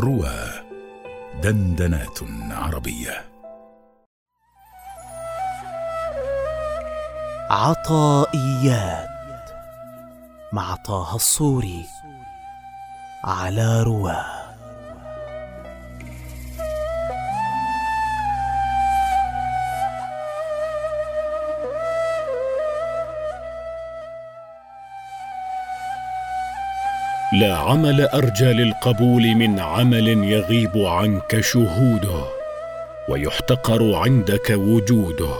روى دندنات عربية. عطائيات مع طه الصوري على رواه. لا عمل ارجى للقبول من عمل يغيب عنك شهوده ويحتقر عندك وجوده.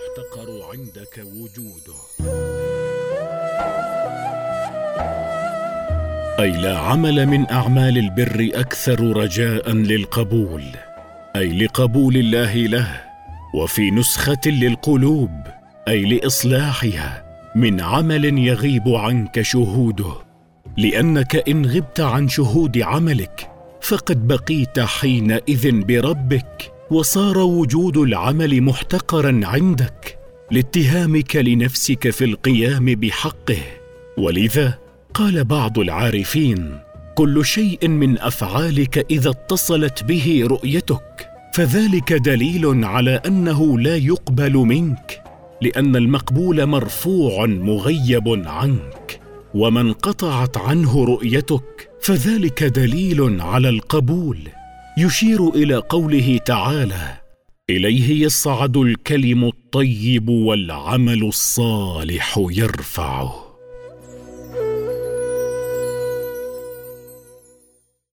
يحتقر عندك وجوده. أي لا عمل من أعمال البر أكثر رجاء للقبول أي لقبول الله له وفي نسخة للقلوب أي لإصلاحها من عمل يغيب عنك شهوده. لأنك إن غبت عن شهود عملك فقد بقيت حينئذ بربك وصار وجود العمل محتقرا عندك لاتهامك لنفسك في القيام بحقه. ولذا قال بعض العارفين كل شيء من أفعالك إذا اتصلت به رؤيتك فذلك دليل على أنه لا يقبل منك لأن المقبول مرفوع مغيب عنك. ومن قطعت عنه رؤيتك فذلك دليل على القبول. يشير إلى قوله تعالى إليه يصعد الكلم الطيب والعمل الصالح يرفعه.